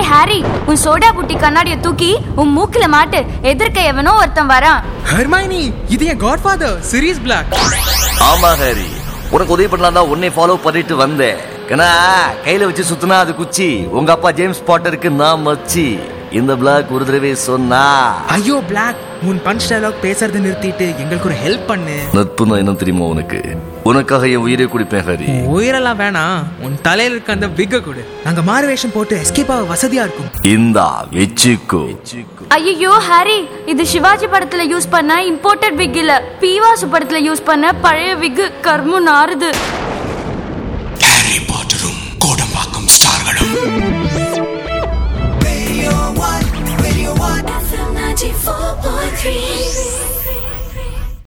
Harry உன் soda புட்டி கண்ணாடிய தூக்கி உன் மூக்குல மாட்டு எதிர்க்க எவனோ ஒருத்தன் வரான். ஹெர்மைனி இது என் காட்ஃபாதர் சிரியஸ் பிளாக் ஆமா ஹாரி உனக்கு உதவி பண்ணலாம் தான் உன்னை ஃபாலோ பண்ணிட்டு வந்தேன். ஏன்னா கையில வச்சு சுத்தினா அது குச்சி உங்க அப்பா ஜேம்ஸ் பாட்டருக்கு நான் மச்சி. இந்த பிளாக் ஒரு தடவை சொன்னா. ஐயோ பிளாக் உன் பஞ்ச் டயலாக் பேசுறதை நிறுத்திட்டு எங்களுக்கு ஒரு ஹெல்ப் பண்ணு. நட்புனா என்ன தெரியுமா உனக்கு? உனக்காக என் உயிரை குடிப்பேன் ஹரி. உயிரெல்லாம் வேணாம். உன் தலையில இருக்க அந்த விக்க கொடு. நாங்க மாறு வேஷம் போட்டு எஸ்கேப் ஆக வசதியா இருக்கும். இந்தா வெச்சுக்கோ. ஐயோ ஹாரி இது சிவாஜி படத்துல யூஸ் பண்ண இம்போர்ட்டட் விக் இல்ல பீவாசு படத்துல யூஸ் பண்ண பழைய விக் கர்மு நாறுது. dreams.